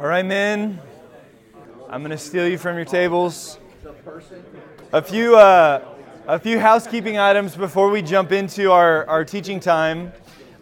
All right, men. I'm going to steal you from your tables. A few, uh, a few housekeeping items before we jump into our, our teaching time.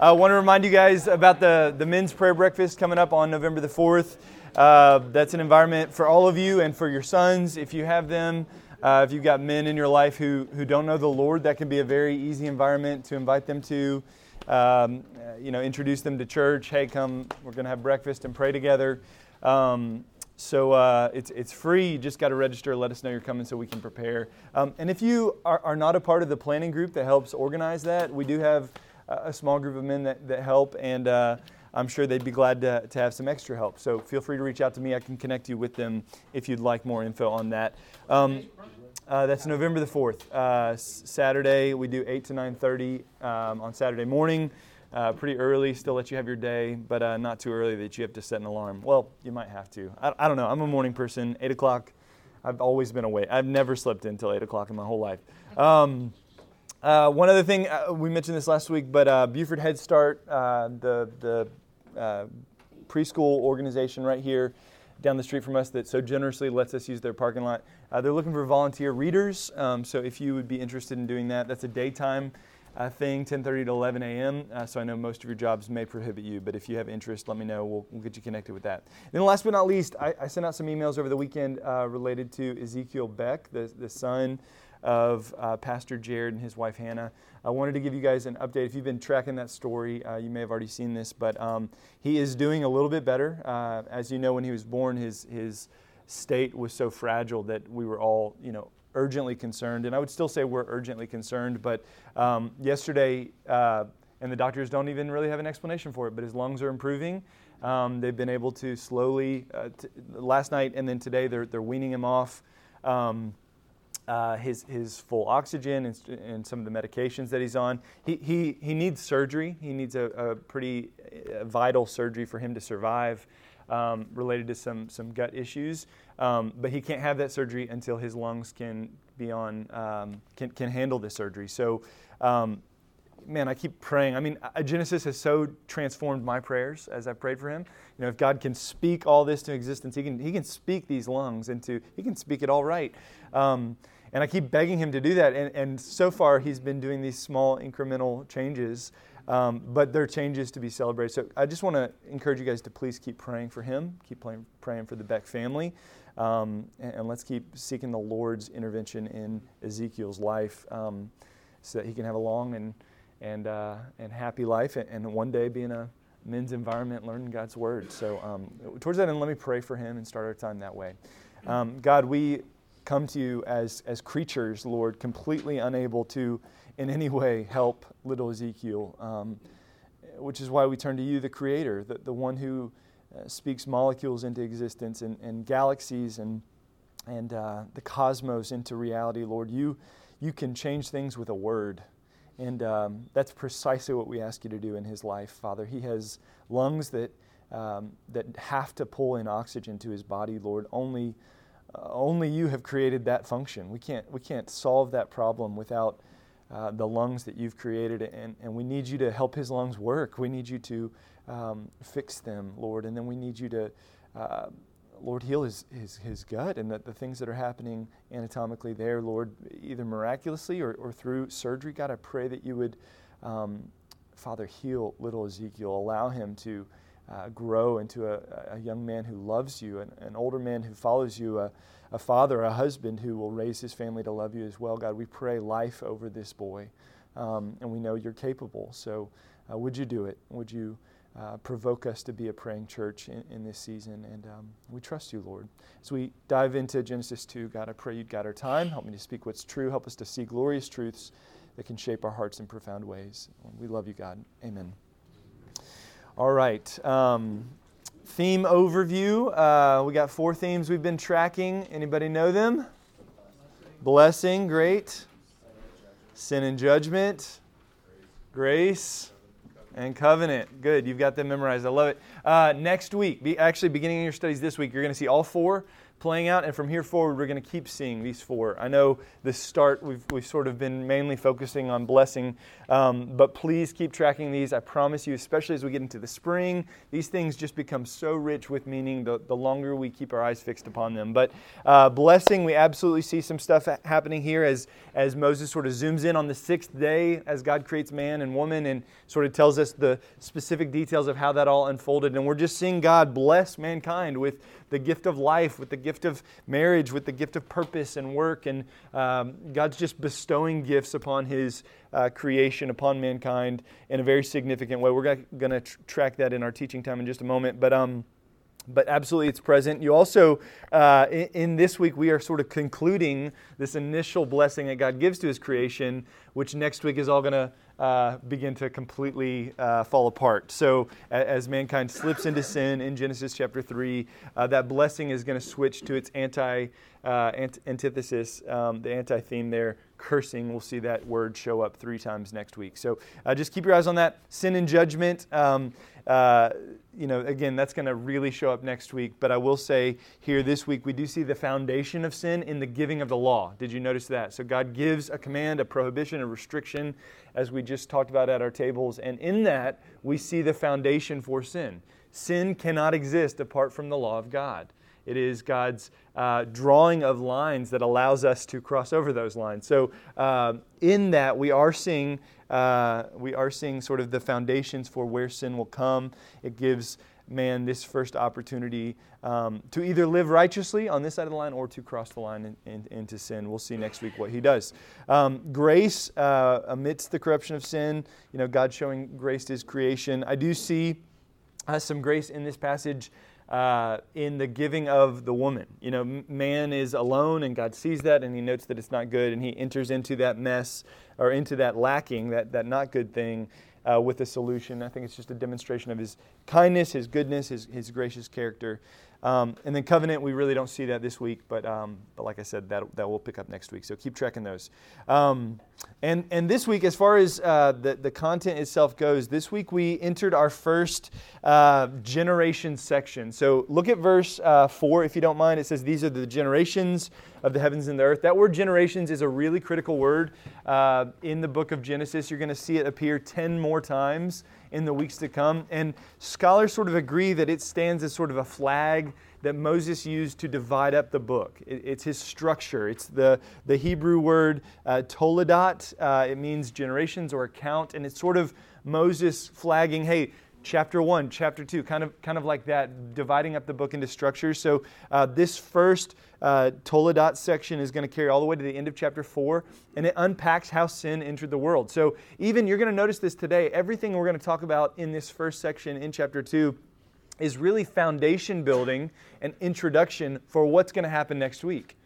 I want to remind you guys about the, the men's prayer breakfast coming up on November the 4th. Uh, that's an environment for all of you and for your sons if you have them. Uh, if you've got men in your life who, who don't know the Lord, that can be a very easy environment to invite them to. Um, you know, introduce them to church. Hey, come, we're going to have breakfast and pray together. Um, so uh, it's, it's free. You just got to register. Let us know you're coming so we can prepare. Um, and if you are, are, not a part of the planning group that helps organize that, we do have a, small group of men that, that help, and uh, I'm sure they'd be glad to, to have some extra help. So feel free to reach out to me. I can connect you with them if you'd like more info on that. Um, uh, that's November the 4th, uh, Saturday. We do 8 to 9.30 um, on Saturday morning uh, pretty early, still let you have your day, but uh, not too early that you have to set an alarm. Well, you might have to. I, I don't know. I'm a morning person. 8 o'clock, I've always been awake. I've never slept until 8 o'clock in my whole life. Um, uh, one other thing, uh, we mentioned this last week, but uh, Buford Head Start, uh, the, the preschool organization right here down the street from us that so generously lets us use their parking lot, they're looking for volunteer readers. Um, so if you would be interested in doing that, that's a daytime uh, thing, 10:30 to 11 a.m. Uh, so I know most of your jobs may prohibit you, but if you have interest, let me know. We'll, we'll get you connected with that. And last but not least, I, I sent out some emails over the weekend uh, related to Ezekiel Beck, the, the son of uh, Pastor Jared and his wife Hannah. I wanted to give you guys an update. If you've been tracking that story, uh, you may have already seen this, but um, he is doing a little bit better. Uh, as you know, when he was born, his his state was so fragile that we were all, you know, urgently concerned, and I would still say we're urgently concerned. But um, yesterday, uh, and the doctors don't even really have an explanation for it, but his lungs are improving. Um, they've been able to slowly, uh, t- last night and then today, they're, they're weaning him off um, uh, his, his full oxygen and, and, some of the medications that he's on. He, he, he needs surgery. He needs a, a pretty uh, vital surgery for him to survive um, related to some, some gut issues. Um, but he can't have that surgery until his lungs can be on, um, can, can handle the surgery. So, um, man, I keep praying. I mean, Genesis has so transformed my prayers as I prayed for him. You know, if God can speak all this to existence, he can, he can speak these lungs into, he can speak it all right. Um, and I keep begging him to do that. And, and so far, he's been doing these small incremental changes um, but there are changes to be celebrated. So I just want to encourage you guys to please keep praying for him, keep praying, praying for the Beck family, um, and, and, let's keep seeking the Lord's intervention in Ezekiel's life um, so that he can have a long and, and, uh, and happy life and, and, one day be in a men's environment learning God's word. So um, towards that end, let me pray for him and start our time that way. Um, God, we come to you as, as creatures, Lord, completely unable to in any way help little Ezekiel, um, which is why we turn to you, the Creator, the, the one who uh, speaks molecules into existence and, and galaxies and, and uh, the cosmos into reality, Lord. You, you can change things with a word. And um, that's precisely what we ask you to do in his life, Father. He has lungs that, um, that have to pull in oxygen to his body, Lord. Only, uh, only you have created that function. We can't, we can't solve that problem without uh, the lungs that you've created, and, and we need you to help his lungs work. We need you to um, fix them, Lord, and then we need you to, uh, Lord, heal his, his, his gut and the, the things that are happening anatomically there, Lord, either miraculously or, or through surgery. God, I pray that you would, um, Father, heal little Ezekiel, allow him to. Uh, grow into a, a, young man who loves you, an, an older man who follows you, a, a father, a husband who will raise his family to love you as well. God, we pray life over this boy, um, and we know you're capable. So, uh, would you do it? Would you uh, provoke us to be a praying church in, in this season? And um, we trust you, Lord. As we dive into Genesis 2, God, I pray you'd guide our time. Help me to speak what's true. Help us to see glorious truths that can shape our hearts in profound ways. We love you, God. Amen. All right. Um, theme overview. Uh, we got four themes we've been tracking. Anybody know them? Blessing, great. Sin and judgment, grace, and covenant. Good, you've got them memorized. I love it. Uh, next week, be, actually beginning your studies this week, you're going to see all four playing out. And from here forward, we're going to keep seeing these four. I know the start, we've, we've sort of been mainly focusing on blessing, um, but please keep tracking these. I promise you, especially as we get into the spring, these things just become so rich with meaning the, the longer we keep our eyes fixed upon them. But uh, blessing, we absolutely see some stuff happening here as, as Moses sort of zooms in on the sixth day as God creates man and woman and sort of tells us the specific details of how that all unfolded. And we're just seeing God bless mankind with the gift of life, with the gift of marriage, with the gift of purpose and work. And um, God's just bestowing gifts upon His uh, creation, upon mankind in a very significant way. We're going to tr- track that in our teaching time in just a moment. But, um, but absolutely it's present. You also, uh, in, in, this week, we are sort of concluding this initial blessing that God gives to His creation, which next week is all going to uh, begin to completely uh, fall apart. So, as mankind slips into sin in Genesis chapter 3, uh, that blessing is going to switch to its anti, uh, ant- antithesis, um, the anti theme there, cursing. We'll see that word show up three times next week. So, uh, just keep your eyes on that. Sin and judgment. Um, uh, you know, again, that's going to really show up next week. But I will say here this week, we do see the foundation of sin in the giving of the law. Did you notice that? So God gives a command, a prohibition, a restriction, as we just talked about at our tables. And in that, we see the foundation for sin. Sin cannot exist apart from the law of God. It is God's uh, drawing of lines that allows us to cross over those lines. So, uh, in that, we are seeing uh, we are seeing sort of the foundations for where sin will come. It gives man this first opportunity um, to either live righteously on this side of the line or to cross the line in, in, into sin. We'll see next week what he does. Um, grace uh, amidst the corruption of sin, you know, God showing grace to his creation. I do see uh, some grace in this passage uh, in the giving of the woman. You know, man is alone and God sees that and he notes that it's not good and he enters into that mess or into that lacking, that, that not good thing uh, with a solution. I think it's just a demonstration of his kindness, his goodness, his, his gracious character. Um, and then covenant, we really don't see that this week, but, um, but like I said, that, that will pick up next week. So keep tracking those. Um, and, and this week, as far as uh, the, the content itself goes, this week we entered our first uh, generation section. So look at verse uh, 4, if you don't mind. It says, These are the generations of the heavens and the earth. That word generations is a really critical word uh, in the book of Genesis. You're going to see it appear 10 more times in the weeks to come. And scholars sort of agree that it stands as sort of a flag that Moses used to divide up the book. It, it's his structure. It's the, the Hebrew word uh, toledot. Uh, it means generations or account. And it's sort of Moses flagging, hey, chapter 1 chapter 2 kind of kind of like that dividing up the book into structures. So uh, this first uh, toledot section is going to carry all the way to the end of chapter 4 and it unpacks how sin entered the world. So even you're going to notice this today everything we're going to talk about in this first section in chapter 2 is really foundation building and introduction for what's going to happen next week.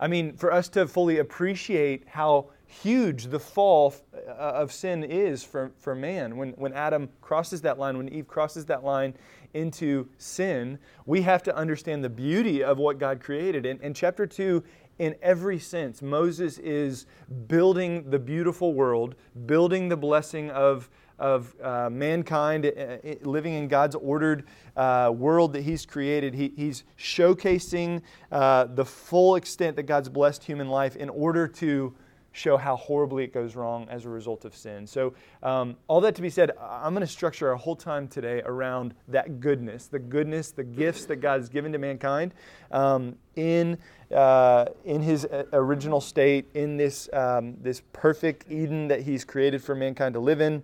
I mean for us to fully appreciate how huge the fall of sin is for, for man. When, when Adam crosses that line, when Eve crosses that line into sin, we have to understand the beauty of what God created. And, and chapter 2, in every sense, Moses is building the beautiful world, building the blessing of, of uh, mankind uh, living in God's ordered uh, world that He's created. He, he's showcasing uh, the full extent that God's blessed human life in order to show how horribly it goes wrong as a result of sin. So, um, all that to be said, I'm going to structure our whole time today around that goodness, the goodness, the gifts that God has given to mankind um, in, uh, in His uh, original state, in this, um, this perfect Eden that He's created for mankind to live in,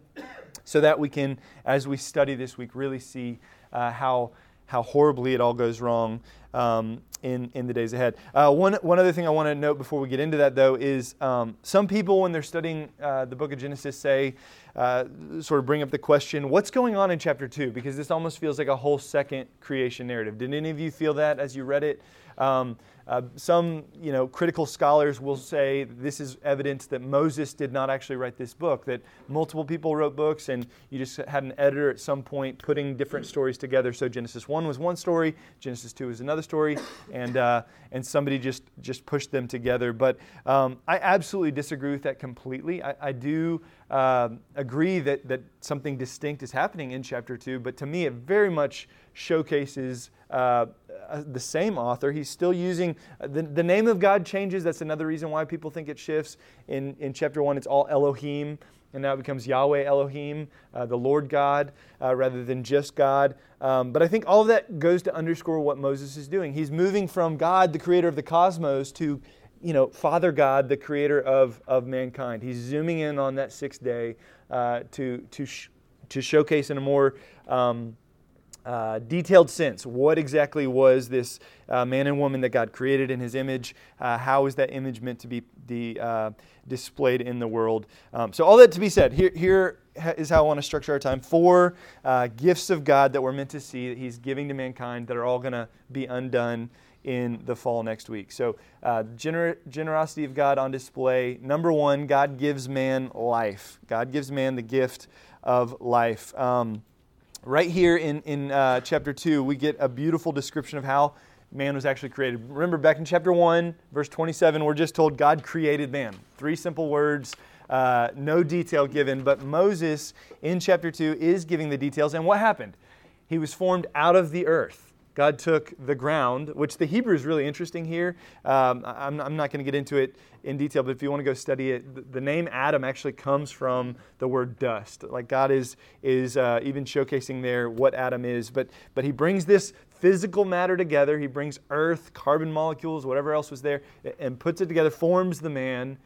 so that we can, as we study this week, really see uh, how how horribly it all goes wrong um, in, in the days ahead. Uh, one, one other thing I want to note before we get into that, though, is um, some people, when they're studying uh, the book of Genesis, say, uh, sort of bring up the question, what's going on in chapter 2? Because this almost feels like a whole second creation narrative. Did any of you feel that as you read it? Um, uh, some you know, critical scholars will say this is evidence that Moses did not actually write this book, that multiple people wrote books and you just had an editor at some point putting different stories together. So Genesis 1 was one story, Genesis 2 was another story, and uh, and somebody just just pushed them together. But um, I absolutely disagree with that completely. I, I do uh, agree that that something distinct is happening in chapter two, but to me, it very much showcases uh, uh, the same author. He's still using uh, the, the name of God changes. That's another reason why people think it shifts. In, in chapter 1, it's all Elohim, and now it becomes Yahweh Elohim, uh, the Lord God, uh, rather than just God. Um, but I think all of that goes to underscore what Moses is doing. He's moving from God, the creator of the cosmos, to you know, Father God, the creator of, of mankind. He's zooming in on that sixth day to, to, sh- to showcase in a more um, uh, detailed sense what exactly was this uh, man and woman that God created in his image? Uh, how is that image meant to be uh, displayed in the world? Um, so, all that to be said, here, here is how I want to structure our time. Four uh, gifts of God that we're meant to see that he's giving to mankind that are all going to be undone in the fall next week. So, uh, gener- generosity of God on display. Number one, God gives man life. God gives man the gift of life. Um, right here in, in uh, chapter 2, we get a beautiful description of how man was actually created. Remember, back in chapter 1, verse 27, we're just told God created man. Three simple words, uh, no detail given. But Moses in chapter 2 is giving the details. And what happened? He was formed out of the earth. God took the ground, which the Hebrew is really interesting here. Um, I'm, I'm, not going to get into it in detail, but if you want to go study it, the, name Adam actually comes from the word dust. Like God is, is uh, even showcasing there what Adam is. But, but he brings this physical matter together. He brings earth, carbon molecules, whatever else was there, and puts it together, forms the man.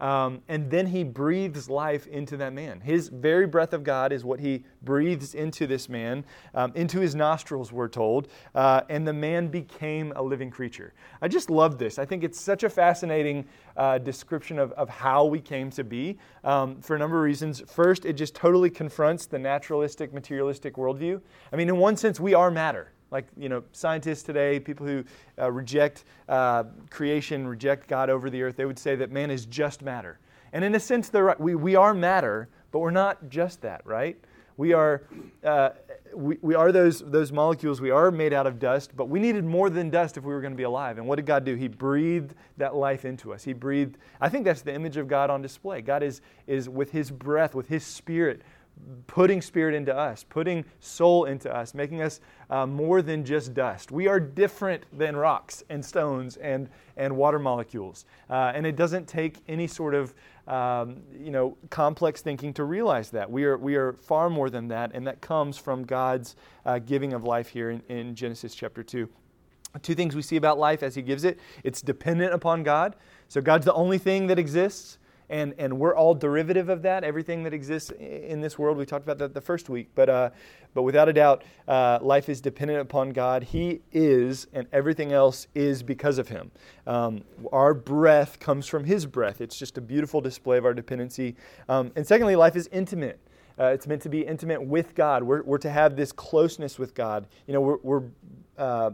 Um, and then he breathes life into that man. His very breath of God is what he breathes into this man, um, into his nostrils, we're told. Uh, and the man became a living creature. I just love this. I think it's such a fascinating uh, description of, of how we came to be um, for a number of reasons. First, it just totally confronts the naturalistic, materialistic worldview. I mean, in one sense, we are matter like you know scientists today people who uh, reject uh, creation reject god over the earth they would say that man is just matter. And in a sense they're right. we, we are matter but we're not just that right? We are uh, we, we are those those molecules. We are made out of dust but we needed more than dust if we were going to be alive. And what did god do? He breathed that life into us. He breathed i think that's the image of god on display. God is is with his breath with his spirit putting spirit into us, putting soul into us, making us uh, more than just dust. We are different than rocks and stones and, and water molecules. Uh, and it doesn't take any sort of um, you know, complex thinking to realize that. We are, we are far more than that, and that comes from God's uh, giving of life here in, in Genesis chapter 2. Two things we see about life as He gives it it's dependent upon God. So God's the only thing that exists and, and we're all derivative of that. Everything that exists in this world, we talked about that the first week, but, uh, but without a doubt, uh, life is dependent upon God. He is, and everything else is because of Him. Um, our breath comes from His breath. It's just a beautiful display of our dependency. Um, and secondly, life is intimate. Uh, it's meant to be intimate with God. We're, we're to have this closeness with God. You know, we're, we're, uh,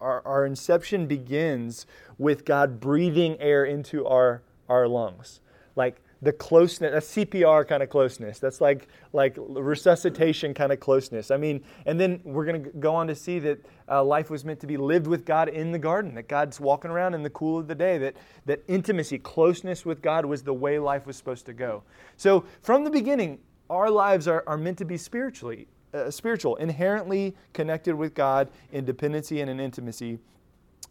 our, our inception begins with God breathing air into our, our lungs like the closeness, a CPR kind of closeness. That's like like resuscitation kind of closeness. I mean, and then we're going to go on to see that uh, life was meant to be lived with God in the garden. That God's walking around in the cool of the day. That that intimacy, closeness with God was the way life was supposed to go. So from the beginning, our lives are, are meant to be spiritually uh, spiritual, inherently connected with God in dependency and in intimacy.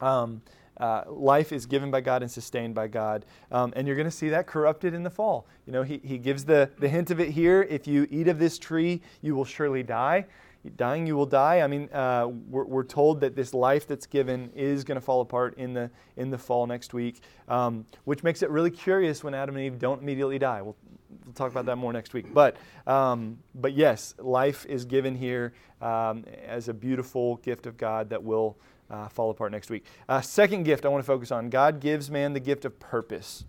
Um, uh, life is given by God and sustained by God. Um, and you're going to see that corrupted in the fall. You know, he, he gives the, the hint of it here. If you eat of this tree, you will surely die. Dying, you will die. I mean, uh, we're, we're, told that this life that's given is going to fall apart in the, in the fall next week, um, which makes it really curious when Adam and Eve don't immediately die. We'll, we'll talk about that more next week. But, um, but yes, life is given here um, as a beautiful gift of God that will uh, fall apart next week. Uh, second gift I want to focus on God gives man the gift of purpose.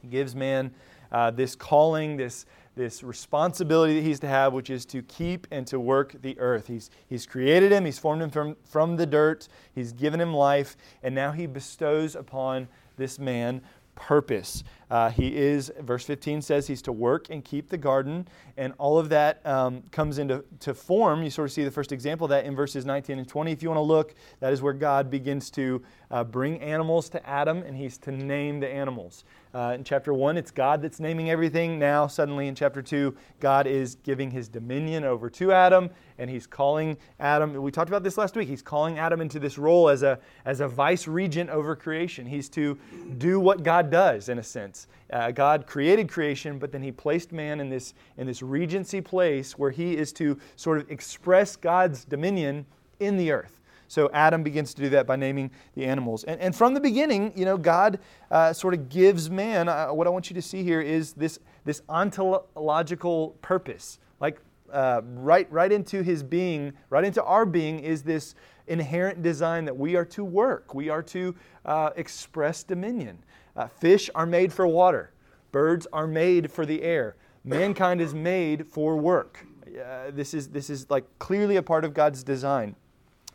He gives man uh, this calling, this, this responsibility that he's to have, which is to keep and to work the earth. He's, he's created him, he's formed him from, from the dirt, he's given him life, and now he bestows upon this man purpose. Uh, he is, verse 15 says, he's to work and keep the garden, and all of that um, comes into to form. You sort of see the first example of that in verses 19 and 20. If you want to look, that is where God begins to uh, bring animals to Adam, and he's to name the animals. Uh, in chapter 1, it's God that's naming everything. Now, suddenly in chapter 2, God is giving his dominion over to Adam, and he's calling Adam, we talked about this last week, he's calling Adam into this role as a, as a vice regent over creation. He's to do what God does, in a sense. Uh, God created creation, but then he placed man in this, in this regency place where he is to sort of express God's dominion in the earth. So Adam begins to do that by naming the animals. And, and from the beginning, you know, God uh, sort of gives man, uh, what I want you to see here is this, this ontological purpose. Like uh, right, right into his being, right into our being is this inherent design that we are to work. We are to uh, express dominion. Uh, fish are made for water. Birds are made for the air. Mankind is made for work. Uh, this, is, this is like clearly a part of God's design.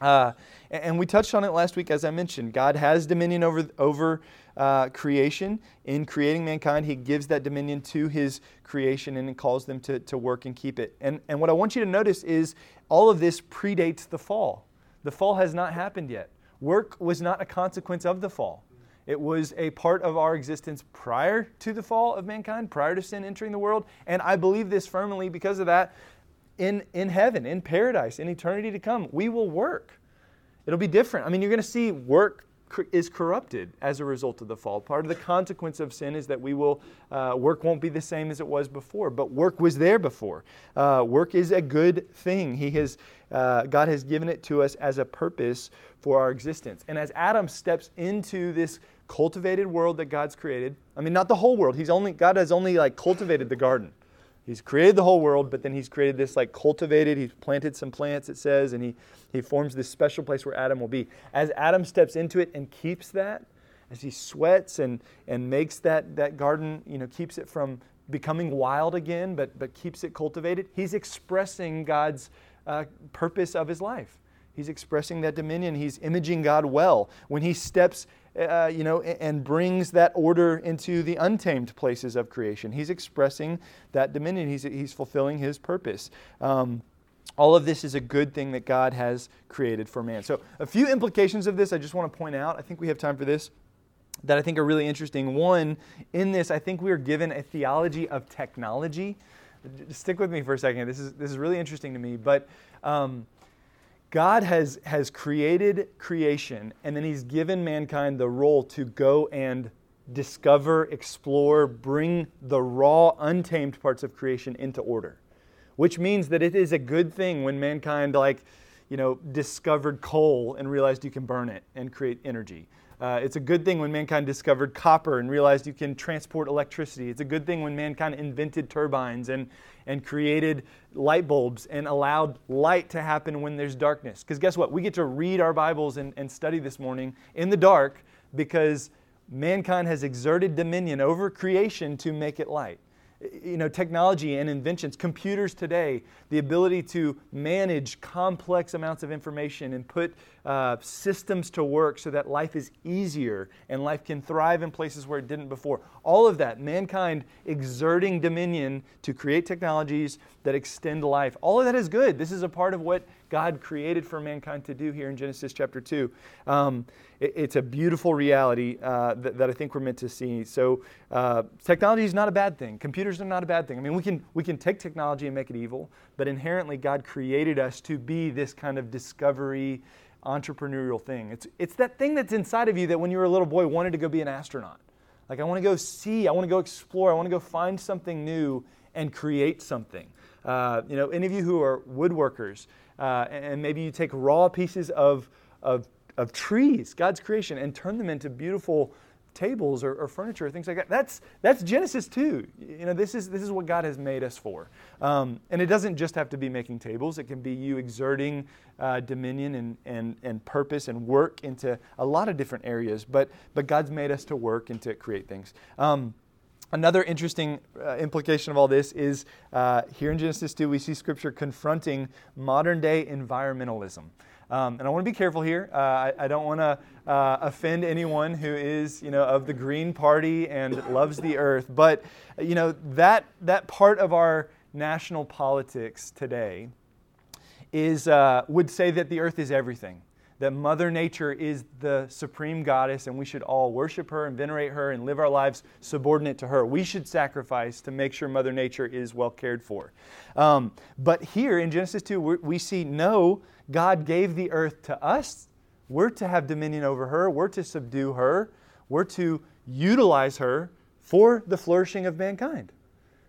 Uh, and we touched on it last week, as I mentioned. God has dominion over, over uh, creation. In creating mankind, He gives that dominion to His creation and calls them to, to work and keep it. And, and what I want you to notice is all of this predates the fall. The fall has not happened yet. Work was not a consequence of the fall. It was a part of our existence prior to the fall of mankind, prior to sin entering the world. And I believe this firmly because of that in, in heaven, in paradise, in eternity to come. We will work. It'll be different. I mean, you're going to see work is corrupted as a result of the fall. Part of the consequence of sin is that we will uh, work won't be the same as it was before, but work was there before. Uh, work is a good thing. He has uh, God has given it to us as a purpose for our existence. And as Adam steps into this cultivated world that God's created, I mean, not the whole world. He's only God has only like cultivated the garden. He's created the whole world, but then he's created this like cultivated, he's planted some plants, it says, and he, he forms this special place where Adam will be. As Adam steps into it and keeps that, as he sweats and, and makes that, that garden, you know, keeps it from becoming wild again, but, but keeps it cultivated, he's expressing God's uh, purpose of his life. He's expressing that dominion. He's imaging God well. When he steps uh, you know, and brings that order into the untamed places of creation. He's expressing that dominion. He's, he's fulfilling his purpose. Um, all of this is a good thing that God has created for man. So, a few implications of this I just want to point out. I think we have time for this that I think are really interesting. One, in this, I think we are given a theology of technology. Stick with me for a second. This is, this is really interesting to me. But um, God has, has created creation, and then He's given mankind the role to go and discover, explore, bring the raw, untamed parts of creation into order. Which means that it is a good thing when mankind, like, you know, discovered coal and realized you can burn it and create energy. Uh, it's a good thing when mankind discovered copper and realized you can transport electricity. It's a good thing when mankind invented turbines and, and created light bulbs and allowed light to happen when there's darkness. Because guess what? We get to read our Bibles and, and study this morning in the dark because mankind has exerted dominion over creation to make it light you know, technology and inventions, computers today, the ability to manage complex amounts of information and put uh, systems to work so that life is easier and life can thrive in places where it didn't before. All of that, mankind exerting dominion to create technologies that extend life. All of that is good. This is a part of what God created for mankind to do here in Genesis chapter 2. Um, it, it's a beautiful reality uh, that, that, I think we're meant to see. So, uh, technology is not a bad thing. Computers are not a bad thing. I mean, we can, we can take technology and make it evil, but inherently, God created us to be this kind of discovery, entrepreneurial thing. It's, it's that thing that's inside of you that when you were a little boy wanted to go be an astronaut. Like, I want to go see, I want to go explore, I want to go find something new and create something. Uh, you know, any of you who are woodworkers, uh, and maybe you take raw pieces of, of, of trees, God's creation, and turn them into beautiful tables or, or, furniture or things like that. That's, that's Genesis 2. You know, this is, this is what God has made us for. Um, and it doesn't just have to be making tables. It can be you exerting uh, dominion and, and, and purpose and work into a lot of different areas. But, but God's made us to work and to create things. Um, Another interesting uh, implication of all this is uh, here in Genesis 2, we see Scripture confronting modern day environmentalism. Um, and I want to be careful here. Uh, I, I, don't want to uh, offend anyone who is, you know, of the Green Party and loves the earth. But, you know, that, that part of our national politics today is, uh, would say that the earth is everything that Mother Nature is the supreme goddess and we should all worship her and venerate her and live our lives subordinate to her. We should sacrifice to make sure Mother Nature is well cared for. Um, but here in Genesis 2, we see no, God gave the earth to us. We're to have dominion over her, we're to subdue her, we're to utilize her for the flourishing of mankind.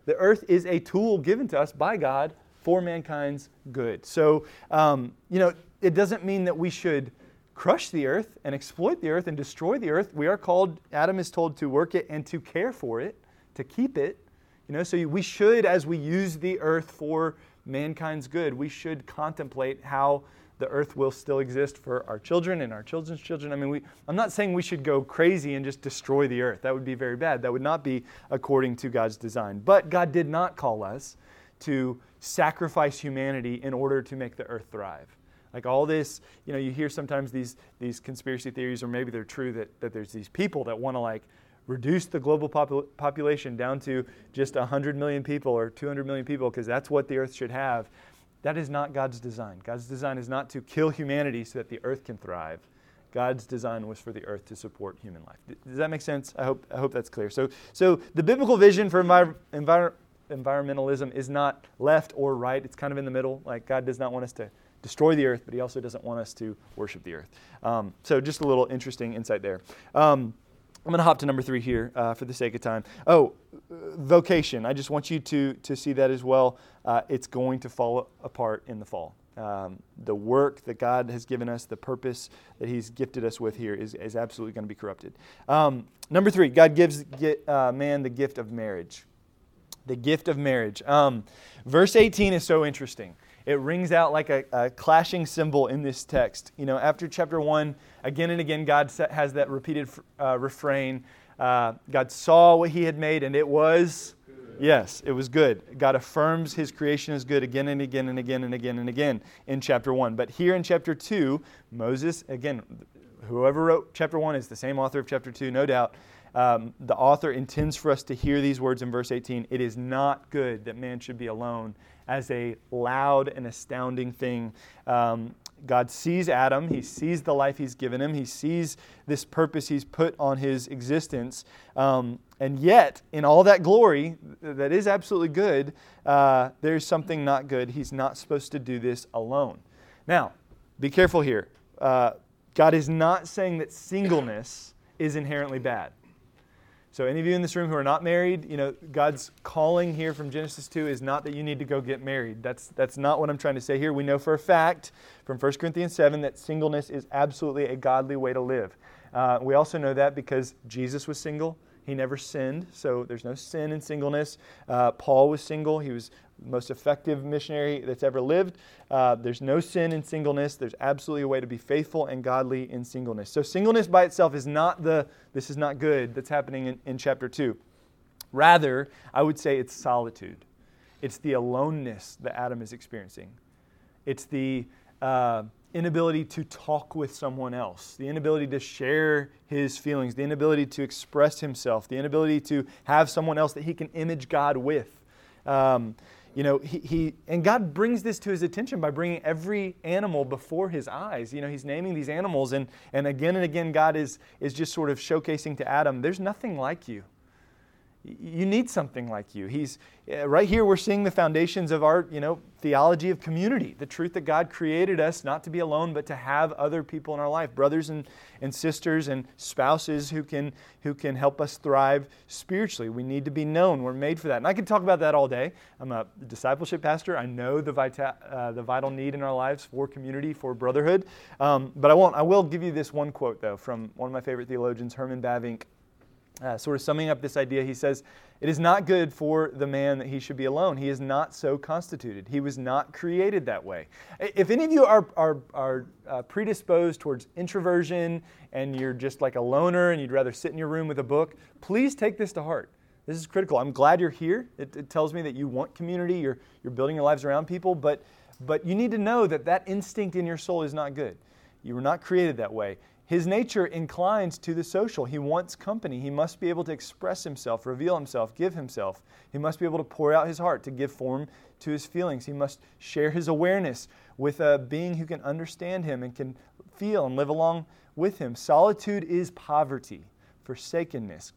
The earth is a tool given to us by God for mankind's good. So, um, you know, it doesn't mean that we should crush the earth and exploit the earth and destroy the earth. We are called, Adam is told to work it and to care for it, to keep it. You know, so we should, as we use the earth for mankind's good, we should contemplate how the earth will still exist for our children and our children's children. I mean, we, I'm not saying we should go crazy and just destroy the earth. That would be very bad. That would not be according to God's design. But God did not call us to sacrifice humanity in order to make the earth thrive. Like all this, you know, you hear sometimes these, these conspiracy theories, or maybe they're true, that, that there's these people that want to like reduce the global popul- population down to just 100 million people or 200 million people because that's what the earth should have. That is not God's design. God's design is not to kill humanity so that the earth can thrive. God's design was for the earth to support human life. Does that make sense? I hope, I hope that's clear. So, so the biblical vision for envir- envir- environmentalism is not left or right. It's kind of in the middle. Like God does not want us to destroy the earth, but he also doesn't want us to worship the earth. Um, so just a little interesting insight there. Um, I'm going to hop to number three here uh, for the sake of time. Oh, vocation. I just want you to, to see that as well. Uh, it's going to fall apart in the fall. Um, the work that God has given us, the purpose that He's gifted us with here, is, is absolutely going to be corrupted. Um, number three, God gives get, uh, man the gift of marriage. The gift of marriage. Um, verse 18 is so interesting it rings out like a, a, clashing cymbal in this text. You know, after chapter 1, again and again, God has that repeated uh, refrain uh, God saw what he had made, and it was, yes, it was good. God affirms his creation as good again and again and again and again and again in chapter 1. But here in chapter 2, Moses, again, whoever wrote chapter 1 is the same author of chapter 2, no doubt. Um, the author intends for us to hear these words in verse 18 It is not good that man should be alone as a loud and astounding thing. Um, God sees Adam, he sees the life he's given him, he sees this purpose he's put on his existence. Um, and yet, in all that glory that is absolutely good, uh, there's something not good. He's not supposed to do this alone. Now, be careful here. Uh, God is not saying that singleness is inherently bad. So, any of you in this room who are not married, you know, God's calling here from Genesis 2 is not that you need to go get married. That's, that's not what I'm trying to say here. We know for a fact from 1 Corinthians 7 that singleness is absolutely a godly way to live. Uh, we also know that because Jesus was single. He never sinned, so there's no sin in singleness. Uh, Paul was single. He was most effective missionary that's ever lived. Uh, there's no sin in singleness. There's absolutely a way to be faithful and godly in singleness. So, singleness by itself is not the this is not good that's happening in, in chapter 2. Rather, I would say it's solitude. It's the aloneness that Adam is experiencing. It's the uh, inability to talk with someone else, the inability to share his feelings, the inability to express himself, the inability to have someone else that he can image God with. Um, you know, he, he, and God brings this to his attention by bringing every animal before his eyes. You know, he's naming these animals, and, and again and again, God is, is just sort of showcasing to Adam, there's nothing like you. You need something like you. He's uh, right here. We're seeing the foundations of our, you know, theology of community. The truth that God created us not to be alone, but to have other people in our life, brothers and, and sisters and spouses who can who can help us thrive spiritually. We need to be known. We're made for that. And I could talk about that all day. I'm a discipleship pastor. I know the vita, uh, the vital need in our lives for community, for brotherhood. Um, but I won't. I will give you this one quote though from one of my favorite theologians, Herman Bavinck. Uh, sort of summing up this idea, he says, It is not good for the man that he should be alone. He is not so constituted. He was not created that way. If any of you are, are, are uh, predisposed towards introversion and you're just like a loner and you'd rather sit in your room with a book, please take this to heart. This is critical. I'm glad you're here. It, it tells me that you want community, you're, you're building your lives around people, but But you need to know that that instinct in your soul is not good. You were not created that way. His nature inclines to the social. He wants company. He must be able to express himself, reveal himself, give himself. He must be able to pour out his heart, to give form to his feelings. He must share his awareness with a being who can understand him and can feel and live along with him. Solitude is poverty, forsakenness,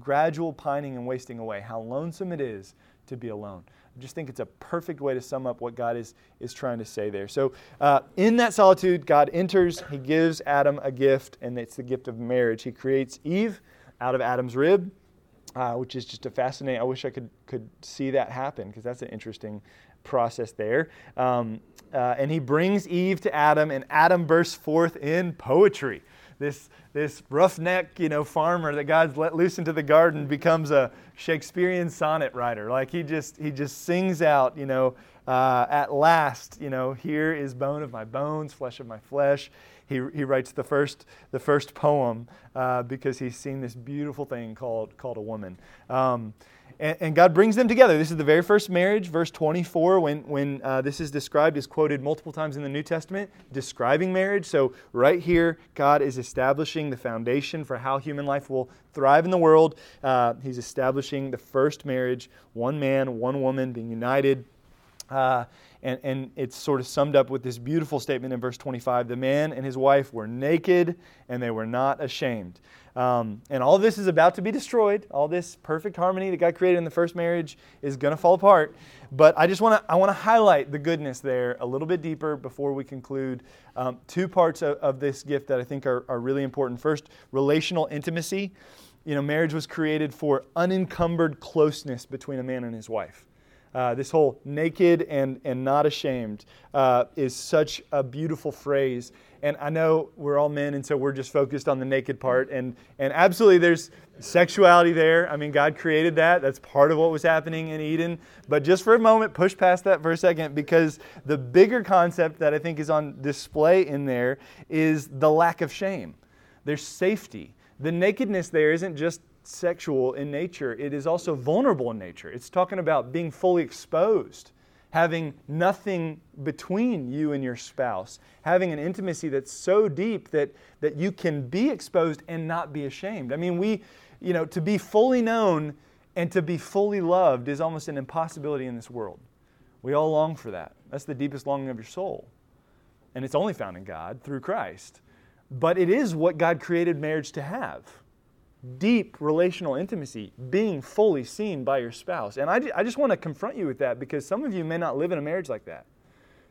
gradual pining and wasting away. How lonesome it is to be alone. Just think it's a perfect way to sum up what God is, is trying to say there. So, uh, in that solitude, God enters, He gives Adam a gift, and it's the gift of marriage. He creates Eve out of Adam's rib, uh, which is just a fascinating. I wish I could, could see that happen because that's an interesting process there. Um, uh, and He brings Eve to Adam, and Adam bursts forth in poetry this, this roughneck, you know, farmer that God's let loose into the garden becomes a Shakespearean sonnet writer. Like he just, he just sings out, you know, uh, at last, you know, here is bone of my bones, flesh of my flesh. He, he writes the first, the first poem uh, because he's seen this beautiful thing called, called a woman. Um, and, and, God brings them together. This is the very first marriage, verse 24, when, when uh, this is described, is quoted multiple times in the New Testament, describing marriage. So, right here, God is establishing the foundation for how human life will thrive in the world. Uh, he's establishing the first marriage, one man, one woman being united. Uh, and, and it's sort of summed up with this beautiful statement in verse 25 the man and his wife were naked and they were not ashamed. Um, and all this is about to be destroyed. All this perfect harmony that God created in the first marriage is going to fall apart. But I just want to I want to highlight the goodness there a little bit deeper before we conclude. Um, two parts of, of, this gift that I think are, are really important. First, relational intimacy. You know, marriage was created for unencumbered closeness between a man and his wife. Uh, this whole naked and, and not ashamed uh, is such a beautiful phrase. And I know we're all men, and so we're just focused on the naked part. And, and absolutely, there's sexuality there. I mean, God created that. That's part of what was happening in Eden. But just for a moment, push past that for a second, because the bigger concept that I think is on display in there is the lack of shame. There's safety. The nakedness there isn't just sexual in nature, it is also vulnerable in nature. It's talking about being fully exposed, having nothing between you and your spouse, having an intimacy that's so deep that, that you can be exposed and not be ashamed. I mean, we, you know, to be fully known and to be fully loved is almost an impossibility in this world. We all long for that. That's the deepest longing of your soul. And it's only found in God through Christ. But it is what God created marriage to have deep relational intimacy, being fully seen by your spouse. And I, I just want to confront you with that because some of you may not live in a marriage like that.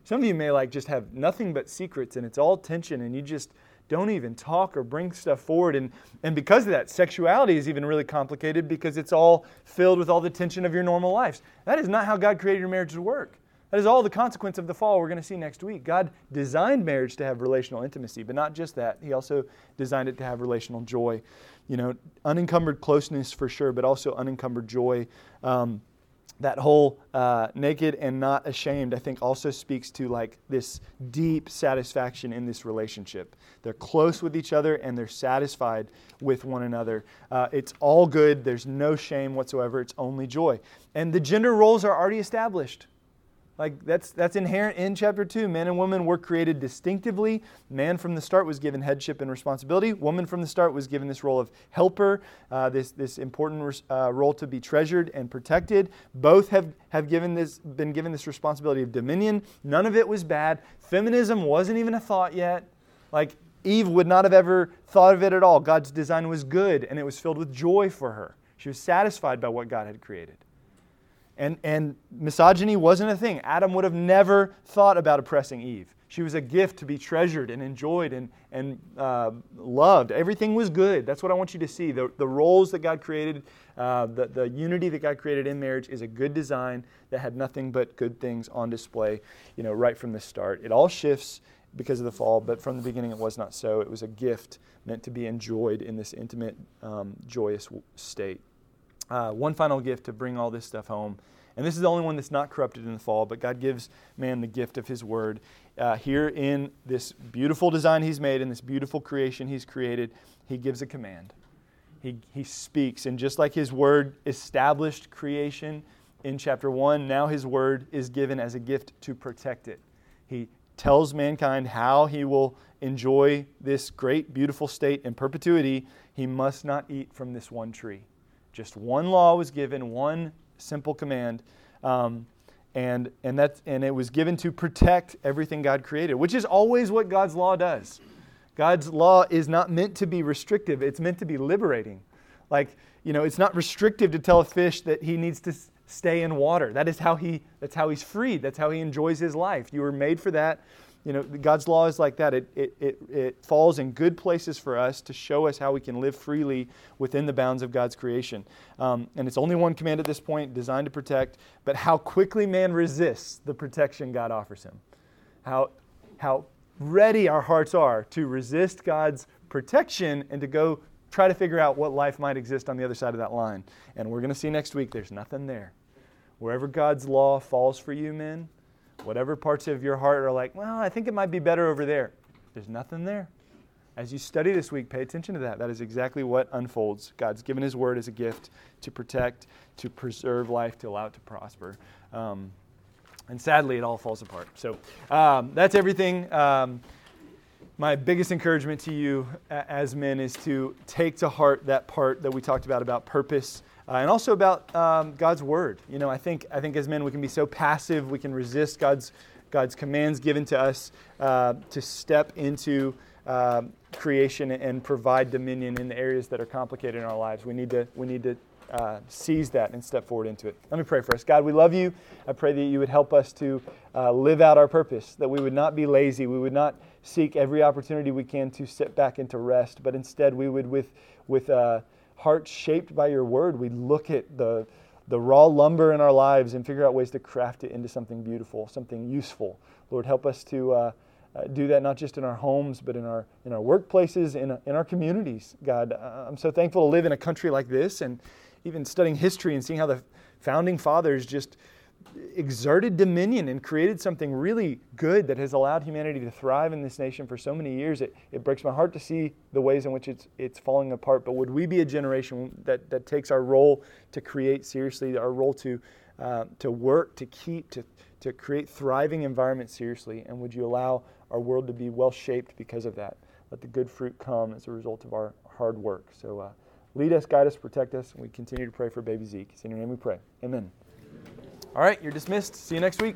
Some of you may like just have nothing but secrets and it's all tension and you just don't even talk or bring stuff forward. And, and because of that, sexuality is even really complicated because it's all filled with all the tension of your normal lives. That is not how God created your marriage to work. That is all the consequence of the fall we're going to see next week. God designed marriage to have relational intimacy, but not just that. He also designed it to have relational joy you know, unencumbered closeness for sure, but also unencumbered joy. Um, that whole uh, naked and not ashamed, I think, also speaks to like this deep satisfaction in this relationship. They're close with each other and they're satisfied with one another. Uh, it's all good. There's no shame whatsoever. It's only joy. And the gender roles are already established. Like that's that's inherent in chapter 2. Men and women were created distinctively. Man from the start was given headship and responsibility. Woman from the start was given this role of helper, uh, this this important uh, role to be treasured and protected. Both have have given this been given this responsibility of dominion. None of it was bad. Feminism wasn't even a thought yet. Like Eve would not have ever thought of it at all. God's design was good and it was filled with joy for her. She was satisfied by what God had created. And, and misogyny wasn't a thing. Adam would have never thought about oppressing Eve. She was a gift to be treasured and enjoyed and, and uh, loved. Everything was good. That's what I want you to see. The, the roles that God created, uh, the, the unity that God created in marriage is a good design that had nothing but good things on display, you know, right from the start. It all shifts because of the fall, but from the beginning it was not so. It was a gift meant to be enjoyed in this intimate, um, joyous state uh, one final gift to bring all this stuff home. And this is the only one that's not corrupted in the fall, but God gives man the gift of his word. Uh, here in this beautiful design he's made, in this beautiful creation he's created, he gives a command. He, he speaks. And just like his word established creation in chapter 1, now his word is given as a gift to protect it. he tells mankind how he will enjoy this great, beautiful state in perpetuity. He must not eat from this one tree. Just one law was given, one simple command. Um, and, and, that, and it was given to protect everything God created, which is always what God's law does. God's law is not meant to be restrictive, it's meant to be liberating. Like, you know, it's not restrictive to tell a fish that he needs to stay in water. That is how he that's how he's freed. That's how he enjoys his life. You were made for that. You know, God's law is like that. It, it, it, it falls in good places for us to show us how we can live freely within the bounds of God's creation. Um, and it's only one command at this point, designed to protect, but how quickly man resists the protection God offers him. How, how ready our hearts are to resist God's protection and to go try to figure out what life might exist on the other side of that line. And we're going to see next week there's nothing there. Wherever God's law falls for you, men, whatever parts of your heart are like, well, I think it might be better over there, there's nothing there. As you study this week, pay attention to that. That is exactly what unfolds. God's given His word as a gift to protect, to preserve life, to allow it to prosper. Um, and sadly, it all falls apart. So um, that's everything. Um, my biggest encouragement to you as men is to take to heart that part that we talked about about purpose uh, and also about um, God's word. You know, I think I think as men we can be so passive, we can resist God's God's commands given to us uh, to step into uh, creation and provide dominion in the areas that are complicated in our lives. We need to we need to uh, seize that and step forward into it. Let me pray for us. God, we love you. I pray that you would help us to uh, live out our purpose, that we would not be lazy, we would not seek every opportunity we can to sit back into rest, but instead we would, with, with uh, hearts shaped by your word, we'd look at the, the raw lumber in our lives and figure out ways to craft it into something beautiful, something useful. Lord, help us to. Uh, uh, do that not just in our homes, but in our in our workplaces, in, in our communities. God, uh, I'm so thankful to live in a country like this, and even studying history and seeing how the founding fathers just exerted dominion and created something really good that has allowed humanity to thrive in this nation for so many years. It, it breaks my heart to see the ways in which it's, it's falling apart. But would we be a generation that, that takes our role to create seriously, our role to, uh, to work, to keep, to, to create thriving environments seriously? And would you allow our world to be well shaped because of that? Let the good fruit come as a result of our hard work. So, uh, Lead us, guide us, protect us. And we continue to pray for baby Zeke. It's in your name we pray. Amen. All right, you're dismissed. See you next week.